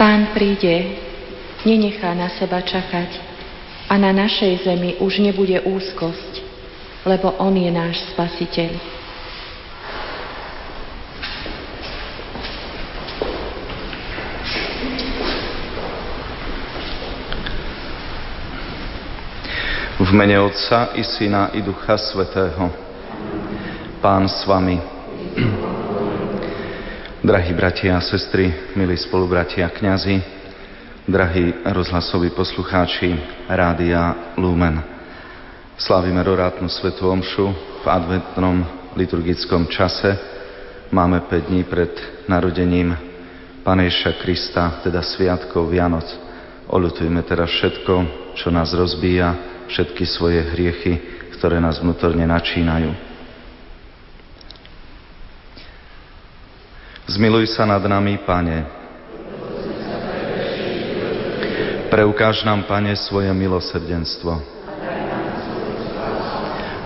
Pán príde, nenechá na seba čakať a na našej zemi už nebude úzkosť, lebo On je náš Spasiteľ. V mene Otca i Syna i Ducha Svetého. Pán s vami. Drahí bratia a sestry, milí spolubratia kňazi, drahí rozhlasoví poslucháči Rádia Lumen. Slávime rorátnu svetu Omšu v adventnom liturgickom čase. Máme 5 dní pred narodením Panejša Krista, teda Sviatkov Vianoc. Olutujme teraz všetko, čo nás rozbíja, všetky svoje hriechy, ktoré nás vnútorne načínajú. Zmiluj sa nad nami, Pane. Preukáž nám, Pane, svoje milosrdenstvo.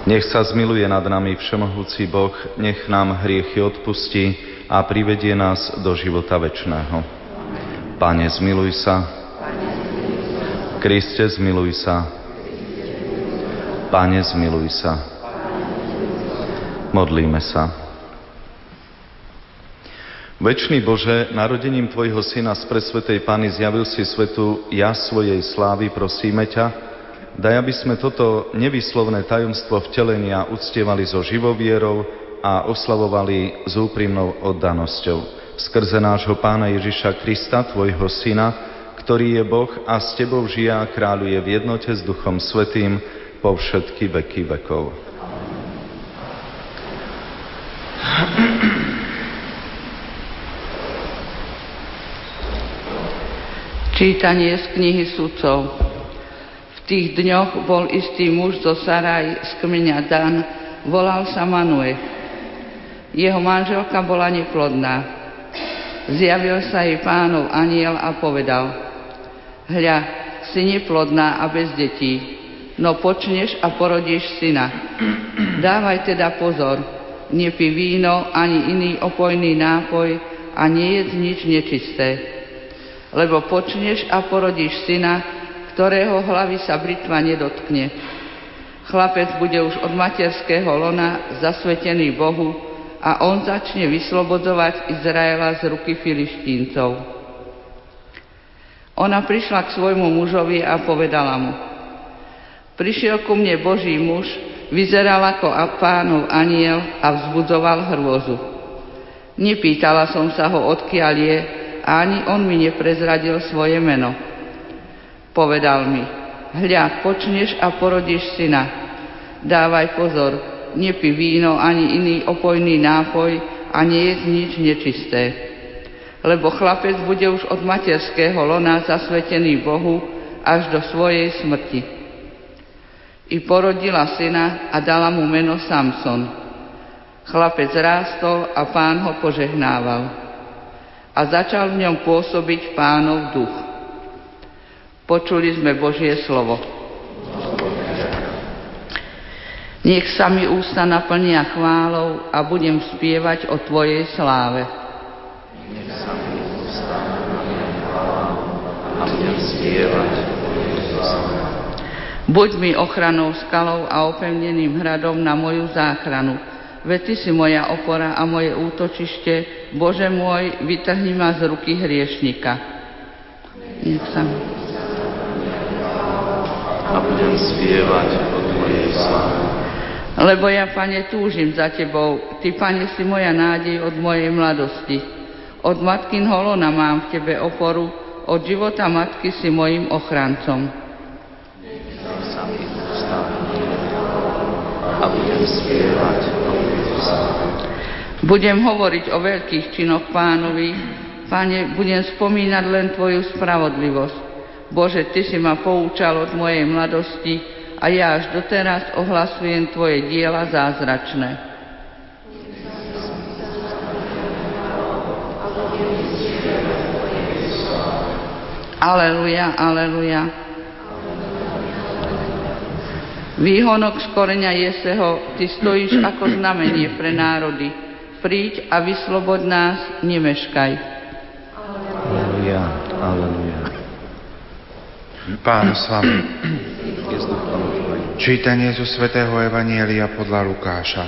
Nech sa zmiluje nad nami Všemohúci Boh, nech nám hriechy odpustí a privedie nás do života večného. Pane, zmiluj sa. Kriste, zmiluj sa. Pane, zmiluj sa. Modlíme sa. Večný Bože, narodením Tvojho Syna z presvetej Pany zjavil si svetu ja svojej slávy, prosíme ťa, daj, aby sme toto nevyslovné tajomstvo vtelenia uctievali so živou vierou a oslavovali s úprimnou oddanosťou. Skrze nášho Pána Ježiša Krista, Tvojho Syna, ktorý je Boh a s Tebou žije a kráľuje v jednote s Duchom Svetým, po všetky veky vekov. Čítanie z knihy sudcov. V tých dňoch bol istý muž zo Saraj z kmeňa Dan, volal sa Manue. Jeho manželka bola neplodná. Zjavil sa jej pánov aniel a povedal, hľa, si neplodná a bez detí no počneš a porodíš syna. Dávaj teda pozor, nepí víno ani iný opojný nápoj a nejedz nič nečisté. Lebo počneš a porodíš syna, ktorého hlavy sa britva nedotkne. Chlapec bude už od materského lona zasvetený Bohu a on začne vyslobodzovať Izraela z ruky filištíncov. Ona prišla k svojmu mužovi a povedala mu, Prišiel ku mne Boží muž, vyzeral ako pánov aniel a vzbudzoval hrôzu. Nepýtala som sa ho, odkiaľ je, ani on mi neprezradil svoje meno. Povedal mi, hľa, počneš a porodíš syna. Dávaj pozor, nepí víno ani iný opojný nápoj a nie je nič nečisté. Lebo chlapec bude už od materského lona zasvetený Bohu až do svojej smrti i porodila syna a dala mu meno Samson. Chlapec rástol a pán ho požehnával. A začal v ňom pôsobiť pánov duch. Počuli sme Božie slovo. Nech sa mi ústa naplnia chválou a budem spievať o Tvojej sláve. Nech sa mi ústa naplnia chválou a budem spievať o Tvojej sláve. Buď mi ochranou skalou a opevneným hradom na moju záchranu. Veď Ty si moja opora a moje útočište. Bože môj, vytrhni ma z ruky hriešnika. Nech sa. A budem spievať o Tvojej sláve. Lebo ja, Pane, túžim za Tebou. Ty, Pane, si moja nádej od mojej mladosti. Od matkin holona mám v Tebe oporu, od života matky si mojim ochrancom. a budem spievať Budem hovoriť o veľkých činoch pánovi, Pane, budem spomínať len Tvoju spravodlivosť. Bože, Ty si ma poučal od mojej mladosti a ja až doteraz ohlasujem Tvoje diela zázračné. Aleluja, aleluja. Výhonok z koreňa Jeseho, Ty stojíš ako znamenie pre národy. Príď a vysloboď nás, nemeškaj. Aleluja, Aleluja. Pán s vami. Čítanie zo svätého Evanielia podľa Lukáša.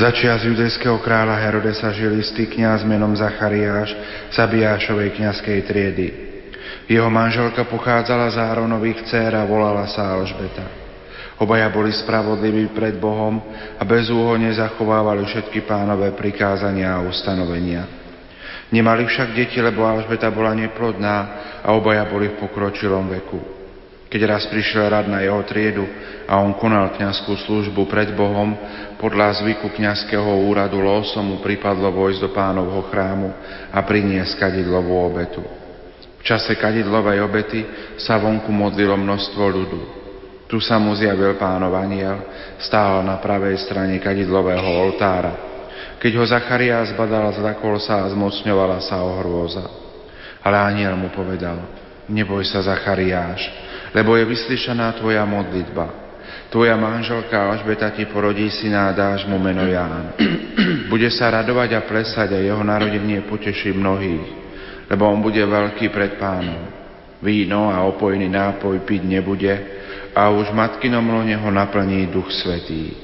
Začia z judejského kráľa Herodesa žil istý kniaz menom Zachariáš z Abiášovej kniazkej triedy. Jeho manželka pochádzala z Áronových dcer a volala sa Alžbeta. Obaja boli spravodliví pred Bohom a bezúhonne zachovávali všetky pánové prikázania a ustanovenia. Nemali však deti, lebo Alžbeta bola neplodná a obaja boli v pokročilom veku. Keď raz prišiel rad na jeho triedu a on konal kňazskú službu pred Bohom, podľa zvyku kňazského úradu losom mu pripadlo vojsť do pánovho chrámu a priniesť kadidlovú obetu. V čase kadidlovej obety sa vonku modlilo množstvo ľudu. Tu sa mu zjavil pánov aniel, stál na pravej strane kadidlového oltára. Keď ho Zachariás badal, zlakol sa a zmocňovala sa o hrôza. Ale aniel mu povedal, neboj sa Zachariáš, lebo je vyslyšaná tvoja modlitba. Tvoja manželka Alžbeta ti porodí syna a dáš mu meno Ján. Bude sa radovať a plesať a jeho narodenie poteší mnohých, lebo on bude veľký pred pánom. Víno a opojný nápoj piť nebude a už matkinom lone ho naplní duch svetý.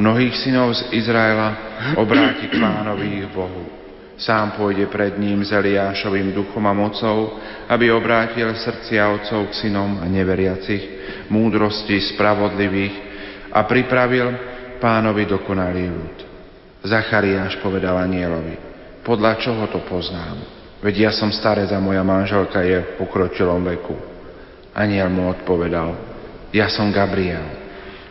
Mnohých synov z Izraela obráti k pánovi ich Bohu Sám pôjde pred ním s Eliášovým duchom a mocou, aby obrátil srdcia otcov k synom a neveriacich, múdrosti spravodlivých a pripravil pánovi dokonalý ľud. Zachariáš povedal anielovi, podľa čoho to poznám? Veď ja som starec a moja manželka je v pokročilom veku. Aniel mu odpovedal, ja som Gabriel.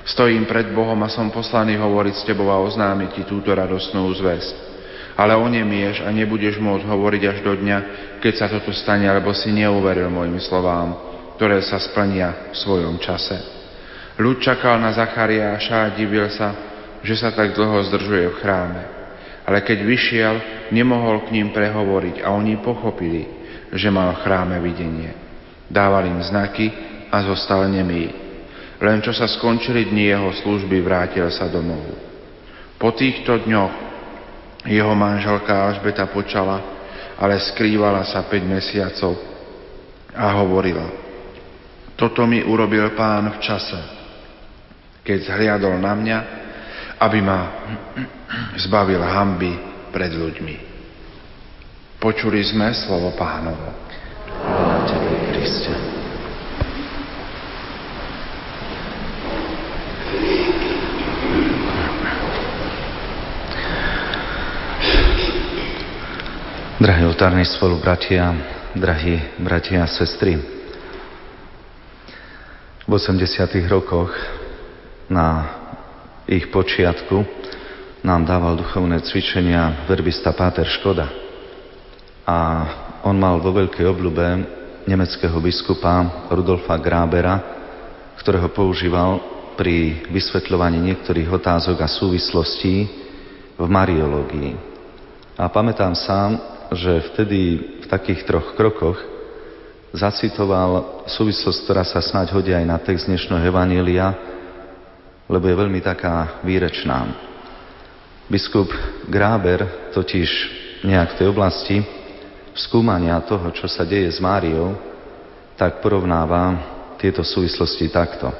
Stojím pred Bohom a som poslaný hovoriť s tebou a oznámiť ti túto radosnú zväzť ale onemieš a nebudeš môcť hovoriť až do dňa, keď sa toto stane, alebo si neuveril mojim slovám, ktoré sa splnia v svojom čase. Ľud čakal na Zachariáša a divil sa, že sa tak dlho zdržuje v chráme. Ale keď vyšiel, nemohol k ním prehovoriť a oni pochopili, že mal chráme videnie. Dával im znaky a zostal nemý. Len čo sa skončili dni jeho služby, vrátil sa domov. Po týchto dňoch jeho manželka Alžbeta počala, ale skrývala sa 5 mesiacov a hovorila, toto mi urobil pán v čase, keď zhliadol na mňa, aby ma zbavil hamby pred ľuďmi. Počuli sme slovo pánovo. Drahí otárni spolubratia, drahí bratia a sestry, v 80. rokoch na ich počiatku nám dával duchovné cvičenia verbista Páter Škoda. A on mal vo veľkej obľube nemeckého biskupa Rudolfa Grábera, ktorého používal pri vysvetľovaní niektorých otázok a súvislostí v mariológii. A pamätám sám, že vtedy v takých troch krokoch zacitoval súvislosť, ktorá sa snáď hodí aj na text dnešného Evanília, lebo je veľmi taká výrečná. Biskup Gráber totiž nejak v tej oblasti skúmania toho, čo sa deje s Máriou, tak porovnáva tieto súvislosti takto.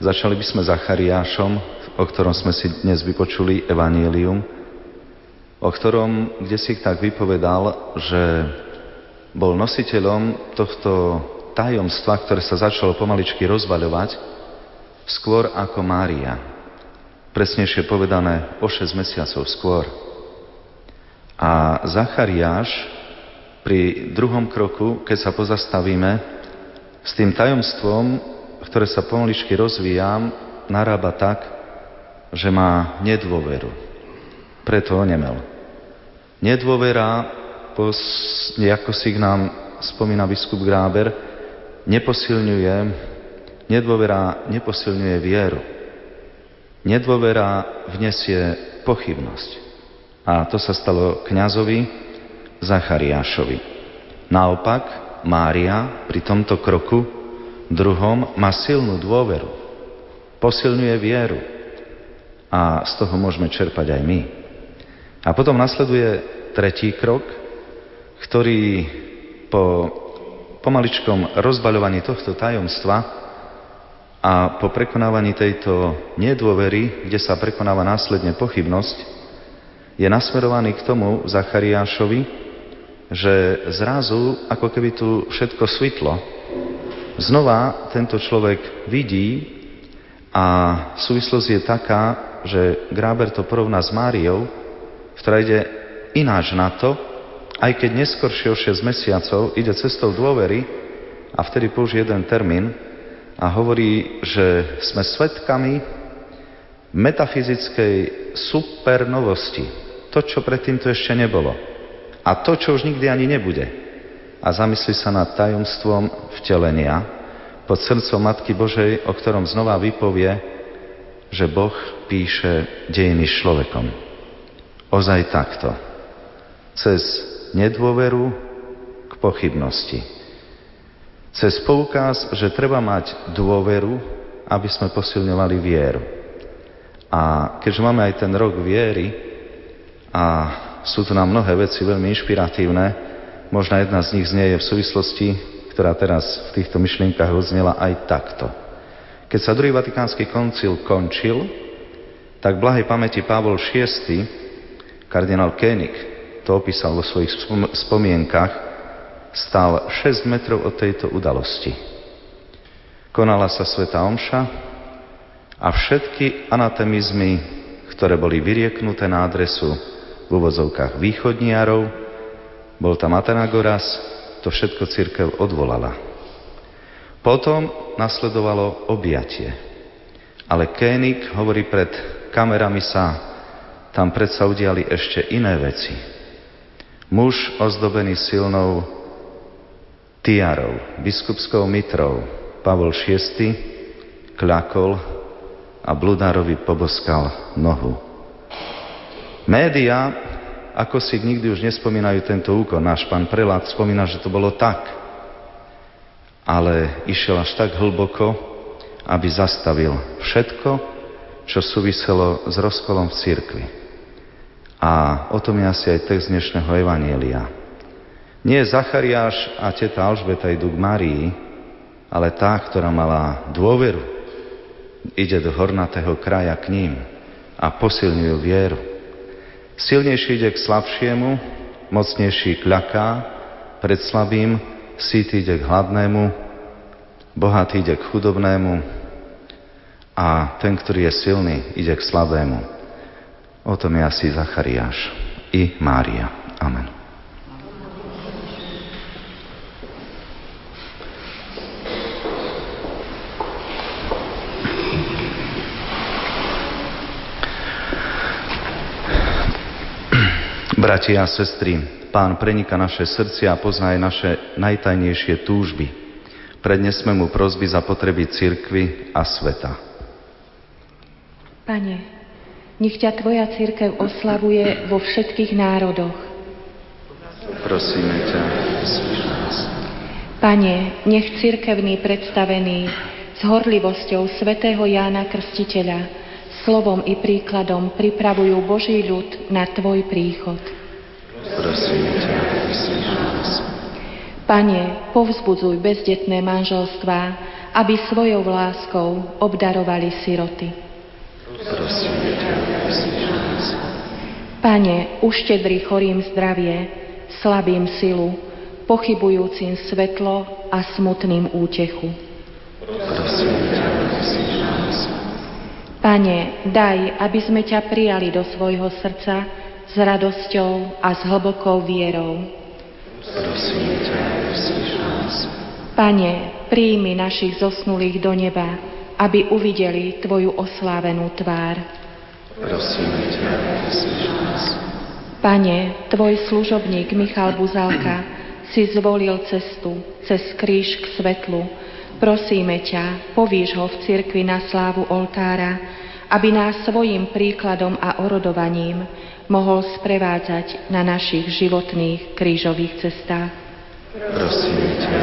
Začali by sme Zachariášom, o ktorom sme si dnes vypočuli Evangelium, o ktorom kde si tak vypovedal, že bol nositeľom tohto tajomstva, ktoré sa začalo pomaličky rozvaľovať, skôr ako Mária. Presnejšie povedané o 6 mesiacov skôr. A Zachariáš pri druhom kroku, keď sa pozastavíme, s tým tajomstvom, ktoré sa pomaličky rozvíja, narába tak, že má nedôveru. Preto onemel. Nedôvera, ako si k nám spomína biskup Gráber, neposilňuje, nedôvera neposilňuje vieru. Nedôvera vnesie pochybnosť. A to sa stalo kňazovi Zachariášovi. Naopak, Mária pri tomto kroku druhom má silnú dôveru. Posilňuje vieru. A z toho môžeme čerpať aj my. A potom nasleduje tretí krok, ktorý po pomaličkom rozbaľovaní tohto tajomstva a po prekonávaní tejto nedôvery, kde sa prekonáva následne pochybnosť, je nasmerovaný k tomu Zachariášovi, že zrazu, ako keby tu všetko svitlo, znova tento človek vidí a súvislosť je taká, že Gráber to porovná s Máriou, ktorá ide ináč na to, aj keď neskôršie o 6 mesiacov ide cestou dôvery a vtedy použije jeden termín a hovorí, že sme svetkami metafyzickej supernovosti. To, čo predtým tu ešte nebolo. A to, čo už nikdy ani nebude. A zamyslí sa nad tajomstvom vtelenia pod srdcom Matky Božej, o ktorom znova vypovie, že Boh píše dejiny človekom. Ozaj takto. Cez nedôveru k pochybnosti. Cez poukaz, že treba mať dôveru, aby sme posilňovali vieru. A keďže máme aj ten rok viery a sú tu nám mnohé veci veľmi inšpiratívne, možno jedna z nich znie v súvislosti, ktorá teraz v týchto myšlienkach odznela aj takto. Keď sa druhý vatikánsky koncil končil, tak v blahej pamäti Pavol VI, kardinál Koenig, to opísal vo svojich spomienkach, stál 6 metrov od tejto udalosti. Konala sa Sveta Omša a všetky anatemizmy, ktoré boli vyrieknuté na adresu v úvozovkách východniarov, bol tam Atenagoras, to všetko církev odvolala. Potom nasledovalo objatie. Ale Kénik hovorí, pred kamerami sa tam predsa udiali ešte iné veci. Muž ozdobený silnou tiarou, biskupskou mitrou, Pavol VI, kľakol a bludárovi poboskal nohu. Média, ako si nikdy už nespomínajú tento úkon. Náš pán prelát spomína, že to bolo tak. Ale išiel až tak hlboko, aby zastavil všetko, čo súviselo s rozkolom v cirkvi. A o tom je asi aj text dnešného Evanielia. Nie Zachariáš a teta Alžbeta idú k Marii, ale tá, ktorá mala dôveru, ide do hornatého kraja k ním a posilňujú vieru. Silnejší ide k slabšiemu, mocnejší kľaká pred slabým, síty ide k hladnému, bohatý ide k chudobnému a ten, ktorý je silný, ide k slabému. O tom je asi Zachariáš i Mária. Amen. Bratia a sestry, Pán prenika naše srdcia a pozná aj naše najtajnejšie túžby. Prednesme mu prozby za potreby cirkvy a sveta. Pane, nech ťa Tvoja církev oslavuje vo všetkých národoch. Prosíme ťa, nás. Pane, nech církevný predstavený s horlivosťou svätého Jána Krstiteľa slovom i príkladom pripravujú Boží ľud na Tvoj príchod. Prosíme ťa, nás. Pane, povzbudzuj bezdetné manželstvá, aby svojou láskou obdarovali siroty. Prosíme ťa, Pane, uštedri chorým zdravie, slabým silu, pochybujúcim svetlo a smutným útechu. Pane, daj, aby sme ťa prijali do svojho srdca s radosťou a s hlbokou vierou. Pane, príjmi našich zosnulých do neba, aby uvideli Tvoju oslávenú tvár. Prosíme ťa, nás. Pane, Tvoj služobník Michal Buzálka si zvolil cestu cez kríž k svetlu. Prosíme ťa, povíš ho v cirkvi na slávu oltára, aby nás svojim príkladom a orodovaním mohol sprevádzať na našich životných krížových cestách. Prosíme ťa.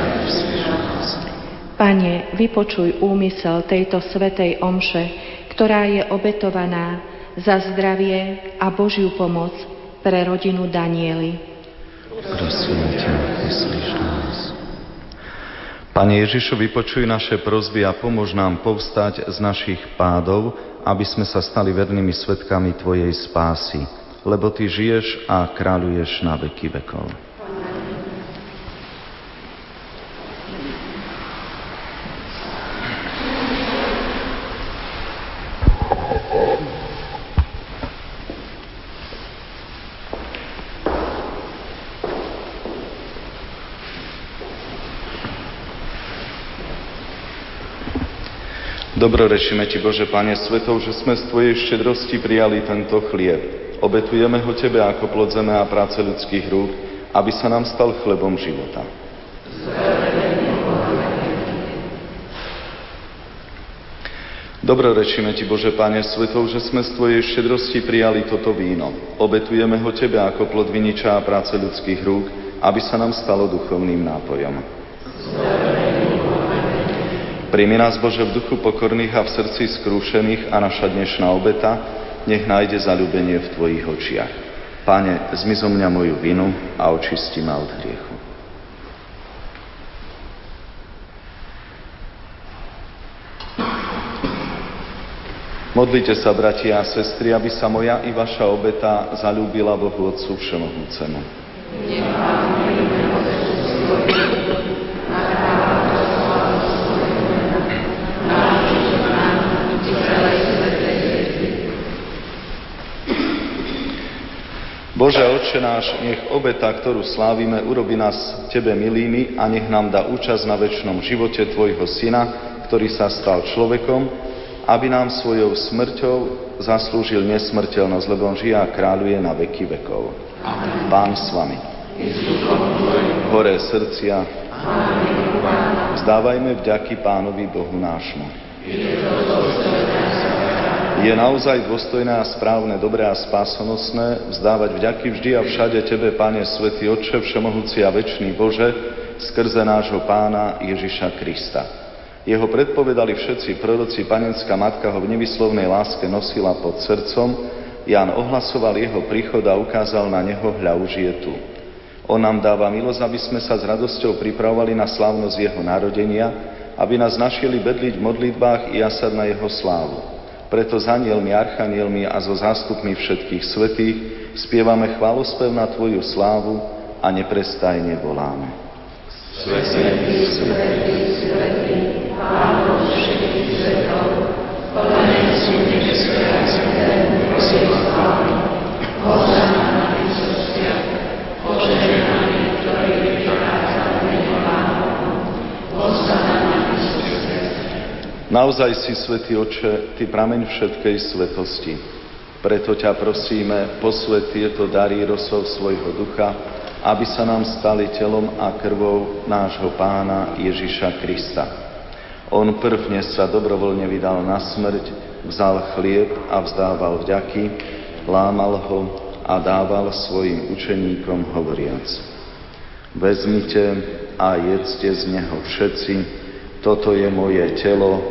Pane, vypočuj úmysel tejto svetej omše, ktorá je obetovaná za zdravie a Božiu pomoc pre rodinu Danieli. Prosíme ťa, vyslíš nás. Pane Ježišu, vypočuj naše prozby a pomôž nám povstať z našich pádov, aby sme sa stali vernými svetkami Tvojej spásy, lebo Ty žiješ a kráľuješ na veky vekov. Dobrorečíme Ti, Bože, Pane Svetov, že sme z Tvojej štedrosti prijali tento chlieb. Obetujeme ho Tebe ako plod zeme a práce ľudských rúk, aby sa nám stal chlebom života. Dobrorečíme Ti, Bože, Pane Svetov, že sme z Tvojej štedrosti prijali toto víno. Obetujeme ho Tebe ako plod viniča a práce ľudských rúk, aby sa nám stalo duchovným nápojom. Príjmi nás, Bože, v duchu pokorných a v srdci skrúšených a naša dnešná obeta nech nájde zalúbenie v Tvojich očiach. Pane, zmizo mňa moju vinu a očisti ma od hriechu. Modlite sa, bratia a sestry, aby sa moja i vaša obeta zalúbila Bohu Otcu Všemohúcemu. Nech Bože, Oče náš, nech obeta, ktorú slávime, urobi nás Tebe milými a nech nám dá účasť na väčšnom živote Tvojho Syna, ktorý sa stal človekom, aby nám svojou smrťou zaslúžil nesmrteľnosť, lebo on žije a kráľuje na veky vekov. Amen. Pán s Vami. Hore srdcia. Vzdávajme vďaky Pánovi Bohu nášmu. Je to je naozaj dôstojné a správne, dobré a spásonosné vzdávať vďaky vždy a všade Tebe, Pane Svetý Otče, Všemohúci a Večný Bože, skrze nášho Pána Ježiša Krista. Jeho predpovedali všetci proroci, panenská matka ho v nevyslovnej láske nosila pod srdcom, Jan ohlasoval jeho príchod a ukázal na neho, hľa už je tu. On nám dáva milosť, aby sme sa s radosťou pripravovali na slávnosť jeho narodenia, aby nás našili bedliť v modlitbách i jasať na jeho slávu. Preto s anielmi, archanielmi a so zástupmi všetkých svetých spievame chválospev na Tvoju slávu a neprestajne voláme. Svetý, svetý, svetý, Pán všetkých svetov, podaný si nebeské a zem, si chváli. Hosana na výsostiach, požehnaný, ktorý vychádza v meno Pánovu. Hosana Naozaj si, Svetý Oče, Ty prameň všetkej svetosti. Preto ťa prosíme, posvet tieto dary rosov svojho ducha, aby sa nám stali telom a krvou nášho pána Ježiša Krista. On prvne sa dobrovoľne vydal na smrť, vzal chlieb a vzdával vďaky, lámal ho a dával svojim učeníkom hovoriac. Vezmite a jedzte z neho všetci, toto je moje telo,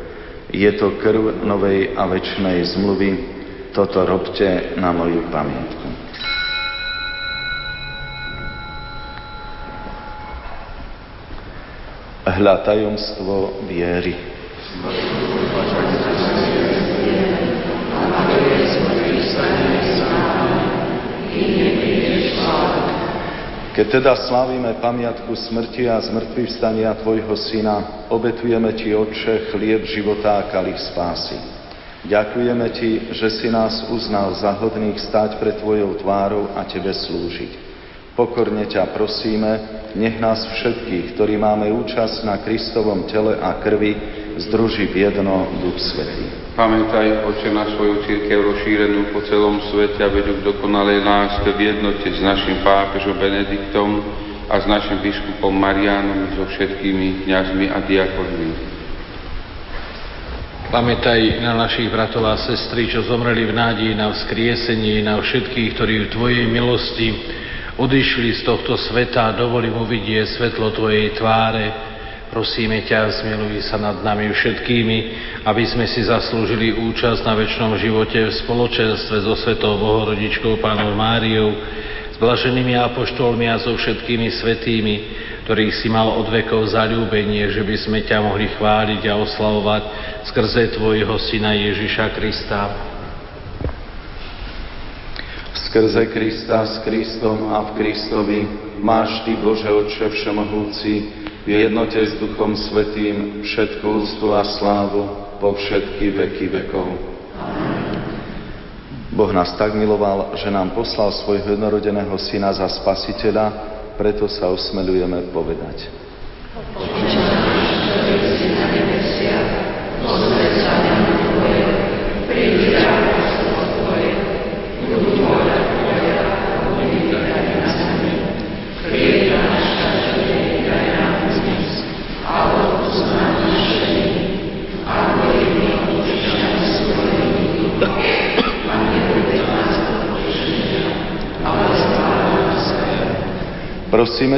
Je to krv novej a večnej zmluvy. Toto robte na moju pamiatku. Hľa tajomstvo viery. Keď teda slávime pamiatku smrti a zmrtvý vstania Tvojho Syna, obetujeme Ti, Otče, chlieb života a kalich spásy. Ďakujeme Ti, že si nás uznal za hodných stať pred Tvojou tvárou a Tebe slúžiť. Pokorne ťa prosíme, nech nás všetkých, ktorí máme účasť na Kristovom tele a krvi, združí v jedno Duch Svetý. Pamätaj, Oče, na svoju církev rozšírenú po celom svete a vedu k dokonalej láske v jednote s našim pápežom Benediktom a s našim biskupom Marianom so všetkými kňazmi a diakonmi. Pamätaj na našich bratov a sestry, čo zomreli v nádeji na vzkriesenie, na všetkých, ktorí v Tvojej milosti odišli z tohto sveta a dovolím uvidieť svetlo Tvojej tváre, Prosíme ťa, zmiluj sa nad nami všetkými, aby sme si zaslúžili účasť na väčšnom živote v spoločenstve so Svetou Bohorodičkou Pánom Máriou, s blaženými apoštolmi a so všetkými svetými, ktorých si mal od vekov zalúbenie, že by sme ťa mohli chváliť a oslavovať skrze Tvojho Syna Ježiša Krista. Skrze Krista, s Kristom a v Kristovi máš Ty, Bože Otče Všemohúci, v jednote s Duchom Svetým všetku úctu a slávu po všetky veky vekov. Boh nás tak miloval, že nám poslal svojho jednorodeného syna za spasiteľa, preto sa osmelujeme povedať.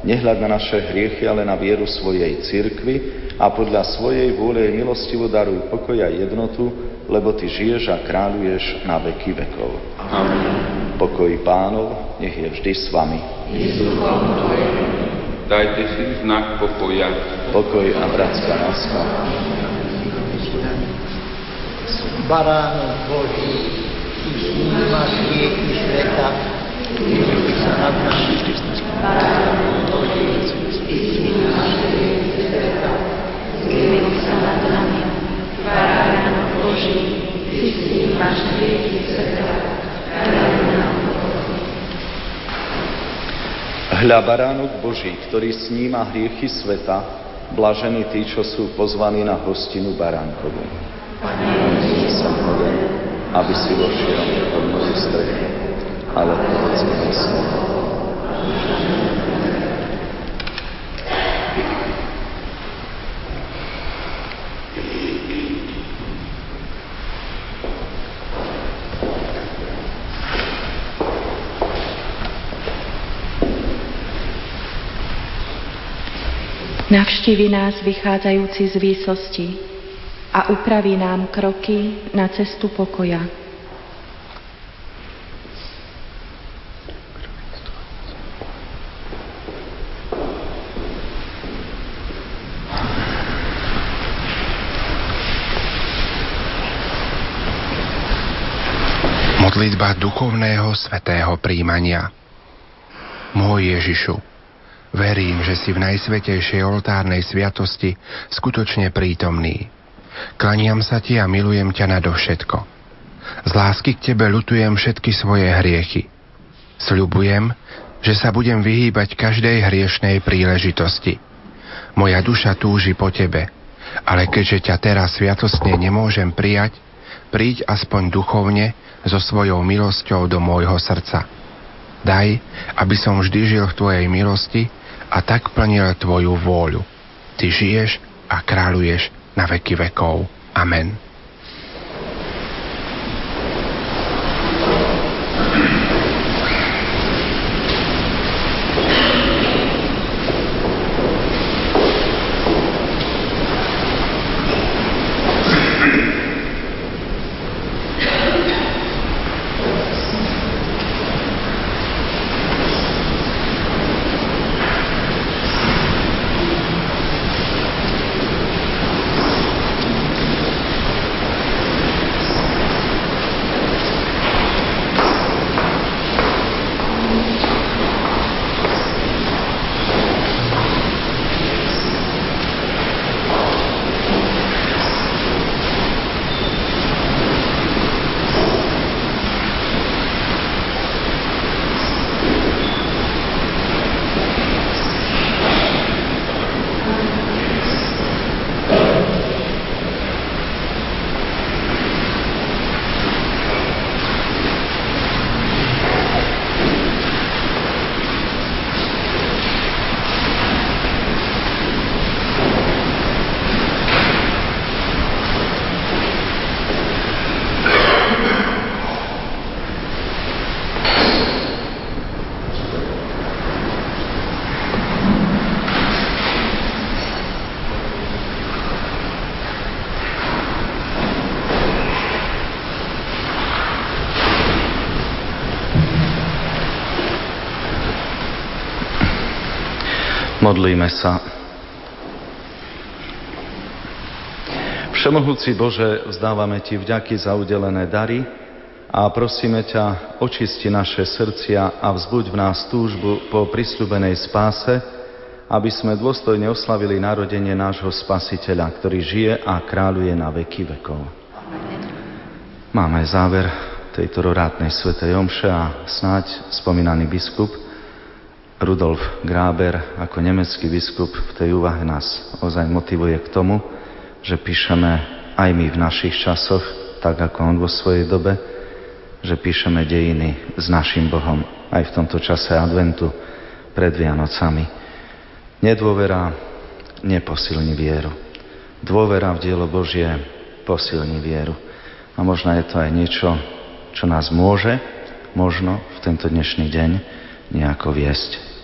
Nehľad na naše hriechy, ale na vieru svojej cirkvi a podľa svojej vôle milostivo daruj pokoj a jednotu, lebo Ty žiješ a kráľuješ na veky vekov. Amen. Pokoj pánov, nech je vždy s vami. Dajte si znak pokoja. Pokoj a bratská láska. Baránok Boží, Ty snímaš rieky sveta, Ty sa nad nami. Hľa baránok Boží, ktorý sníma hriechy sveta, blažení tí, čo sú pozvaní na hostinu baránkovú. Aby si vošiel pod moju strechu, ale povedz mi slovo. Navštívi nás vychádzajúci z výsosti a upraví nám kroky na cestu pokoja. Modlitba duchovného svetého príjmania. Môj Ježišu, Verím, že si v najsvetejšej oltárnej sviatosti skutočne prítomný. Klaniam sa ti a milujem ťa nadovšetko. Z lásky k tebe lutujem všetky svoje hriechy. Sľubujem, že sa budem vyhýbať každej hriešnej príležitosti. Moja duša túži po tebe, ale keďže ťa teraz sviatostne nemôžem prijať, príď aspoň duchovne so svojou milosťou do môjho srdca. Daj, aby som vždy žil v Tvojej milosti a tak plnil Tvoju vôľu. Ty žiješ a kráľuješ na veky vekov. Amen. Modlíme sa. Všemohúci Bože, vzdávame Ti vďaky za udelené dary a prosíme ťa, očisti naše srdcia a vzbuď v nás túžbu po prisľubenej spáse, aby sme dôstojne oslavili narodenie nášho Spasiteľa, ktorý žije a kráľuje na veky vekov. Máme záver tejto rorátnej svetej omše a snáď spomínaný biskup Rudolf Gráber ako nemecký biskup v tej úvahe nás ozaj motivuje k tomu, že píšeme aj my v našich časoch, tak ako on vo svojej dobe, že píšeme dejiny s našim Bohom aj v tomto čase adventu pred Vianocami. Nedôvera neposilní vieru. Dôvera v dielo Božie posilní vieru. A možno je to aj niečo, čo nás môže, možno v tento dnešný deň nejako viesť.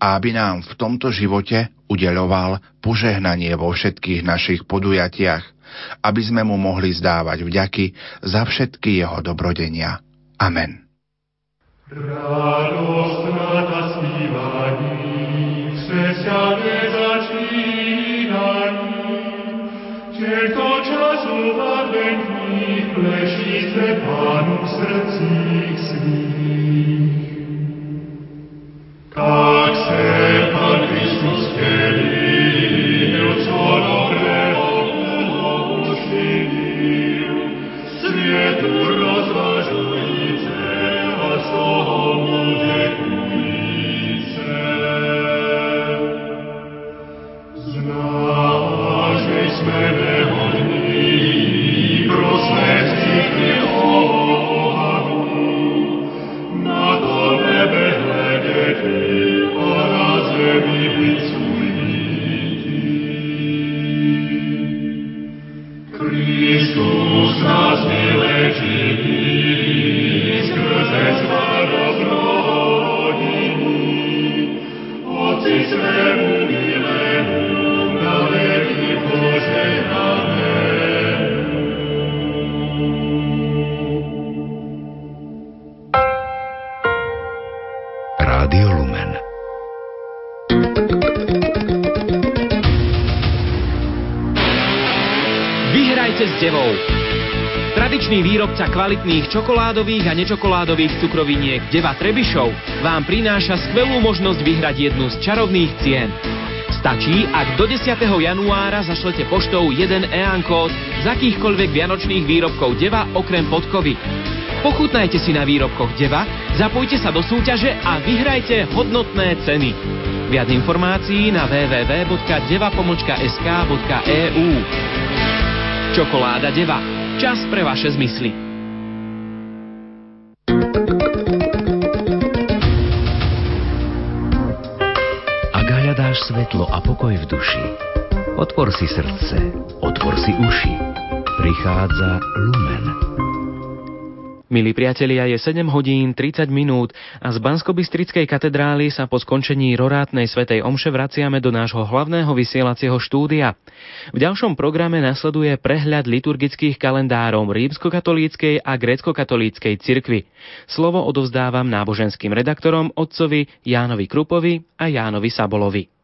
A aby nám v tomto živote udeľoval požehnanie vo všetkých našich podujatiach, aby sme mu mohli zdávať vďaky za všetky jeho dobrodenia. Amen. Radosť, rada snívaní, Tylko czasu w adwentnych pleśni swe Panu w sercich swych. Tak se výrobca kvalitných čokoládových a nečokoládových cukroviniek Deva Trebišov vám prináša skvelú možnosť vyhrať jednu z čarovných cien. Stačí, ak do 10. januára zašlete poštou jeden EAN kód z akýchkoľvek vianočných výrobkov Deva okrem podkovy. Pochutnajte si na výrobkoch Deva, zapojte sa do súťaže a vyhrajte hodnotné ceny. Viac informácií na www.deva.sk.eu Čokoláda Deva Čas pre vaše zmysly. Ak hľadáš svetlo a pokoj v duši, otvor si srdce, otvor si uši. Prichádza Lumen. Milí priatelia, je 7 hodín 30 minút a z Banskobystrickej katedrály sa po skončení rorátnej svetej omše vraciame do nášho hlavného vysielacieho štúdia. V ďalšom programe nasleduje prehľad liturgických kalendárov rímskokatolíckej a grécko-katolíckej cirkvy. Slovo odovzdávam náboženským redaktorom otcovi Jánovi Krupovi a Jánovi Sabolovi.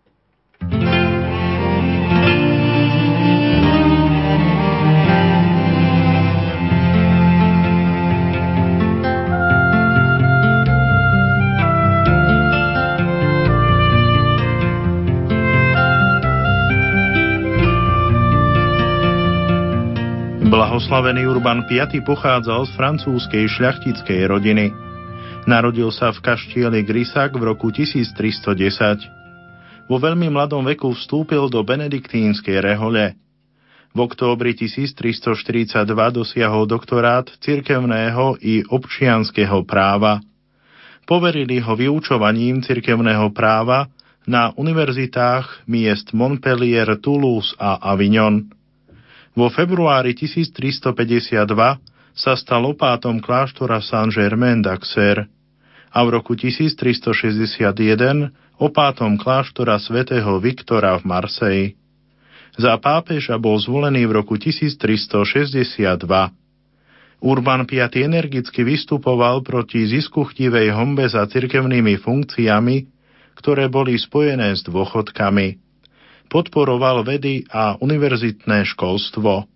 Blahoslavený Urban V pochádzal z francúzskej šľachtickej rodiny. Narodil sa v kaštieli Grisak v roku 1310. Vo veľmi mladom veku vstúpil do benediktínskej rehole. V októbri 1342 dosiahol doktorát cirkevného i občianského práva. Poverili ho vyučovaním cirkevného práva na univerzitách miest Montpellier, Toulouse a Avignon. Vo februári 1352 sa stal opátom kláštora Saint-Germain d'Auxerre a v roku 1361 opátom kláštora svätého Viktora v Marseji. Za pápeža bol zvolený v roku 1362. Urban V energicky vystupoval proti ziskuchtivej hombe za cirkevnými funkciami, ktoré boli spojené s dôchodkami podporoval vedy a univerzitné školstvo.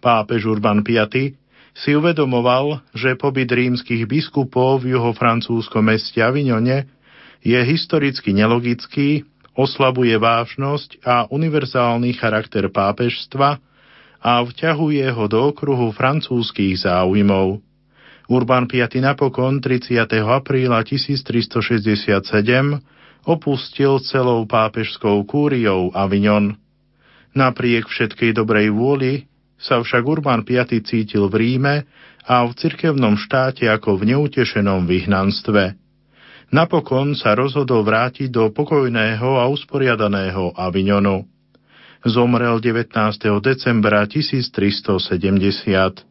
Pápež Urban V si uvedomoval, že pobyt rímskych biskupov v juhofrancúzskom meste Avignone je historicky nelogický, oslabuje vážnosť a univerzálny charakter pápežstva a vťahuje ho do okruhu francúzskych záujmov. Urban V napokon 30. apríla 1367 opustil celou pápežskou kúriou Avignon. Napriek všetkej dobrej vôli sa však Urban V cítil v Ríme a v cirkevnom štáte ako v neutešenom vyhnanstve. Napokon sa rozhodol vrátiť do pokojného a usporiadaného Avignonu. Zomrel 19. decembra 1370.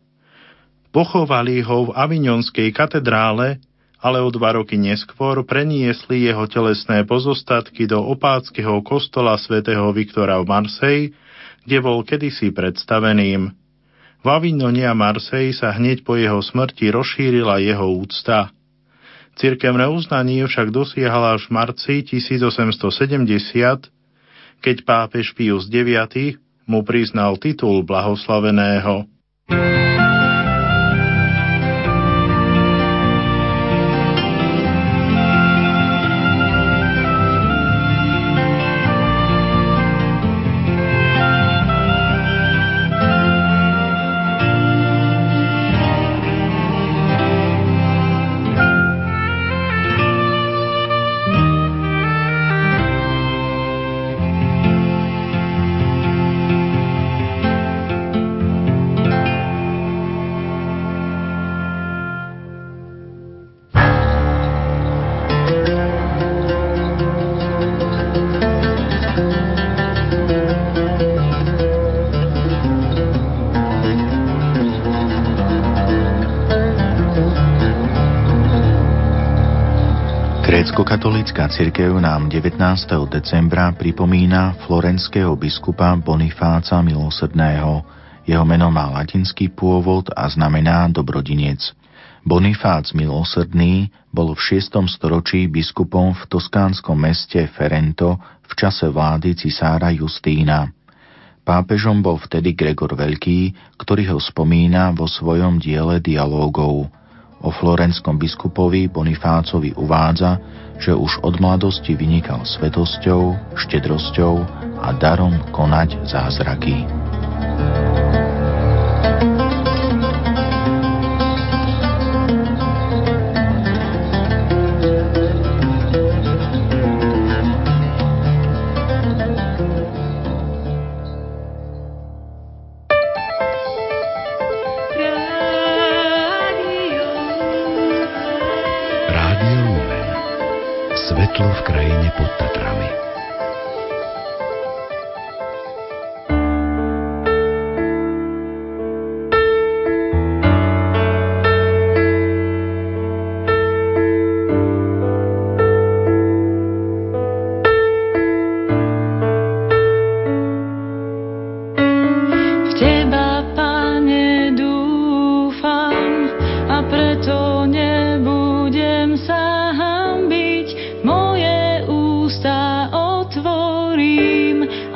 Pochovali ho v Avignonskej katedrále ale o dva roky neskôr preniesli jeho telesné pozostatky do opáckého kostola svätého Viktora v Marseille, kde bol kedysi predstaveným. V Avignone a Marseille sa hneď po jeho smrti rozšírila jeho úcta. Cirkevné uznanie však dosiahla až v marci 1870, keď pápež Pius IX mu priznal titul blahoslaveného. Grécko-katolícka cirkev nám 19. decembra pripomína florenského biskupa Bonifáca Milosrdného. Jeho meno má latinský pôvod a znamená dobrodinec. Bonifác Milosrdný bol v 6. storočí biskupom v toskánskom meste Ferento v čase vlády cisára Justína. Pápežom bol vtedy Gregor Veľký, ktorý ho spomína vo svojom diele dialógov – O florenskom biskupovi Bonifácovi uvádza, že už od mladosti vynikal svetosťou, štedrosťou a darom konať zázraky.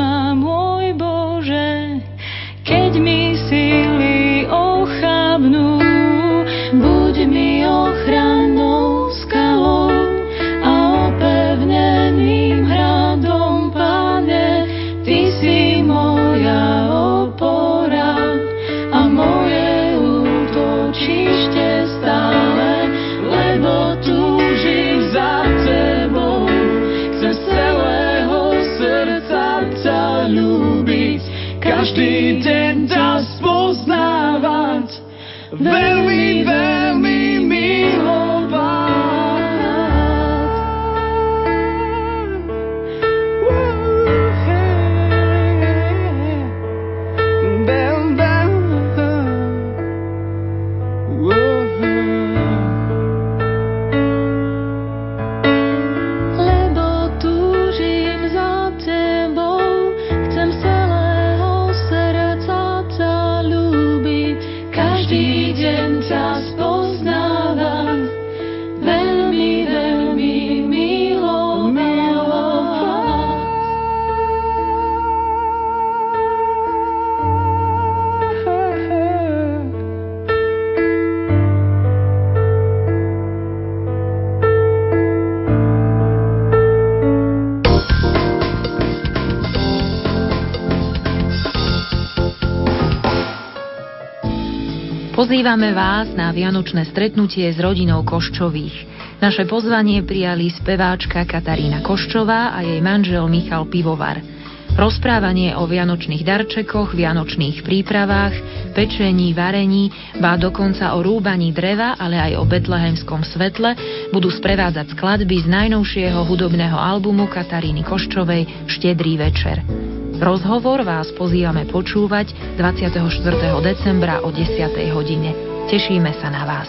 ma, môj Bože, keď mi si Pozývame vás na vianočné stretnutie s rodinou Koščových. Naše pozvanie prijali speváčka Katarína Koščová a jej manžel Michal Pivovar. Rozprávanie o vianočných darčekoch, vianočných prípravách, pečení, varení, bá dokonca o rúbaní dreva, ale aj o betlehemskom svetle budú sprevádzať skladby z najnovšieho hudobného albumu Kataríny Koščovej Štedrý večer. Rozhovor vás pozývame počúvať 24. decembra o 10. hodine. Tešíme sa na vás.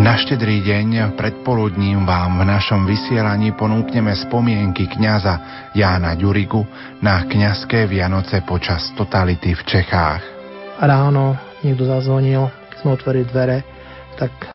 Na štedrý deň predpoludním vám v našom vysielaní ponúkneme spomienky kňaza Jána Ďuriku na kňazské Vianoce počas totality v Čechách. Ráno niekto zazvonil, keď sme otvorili dvere, tak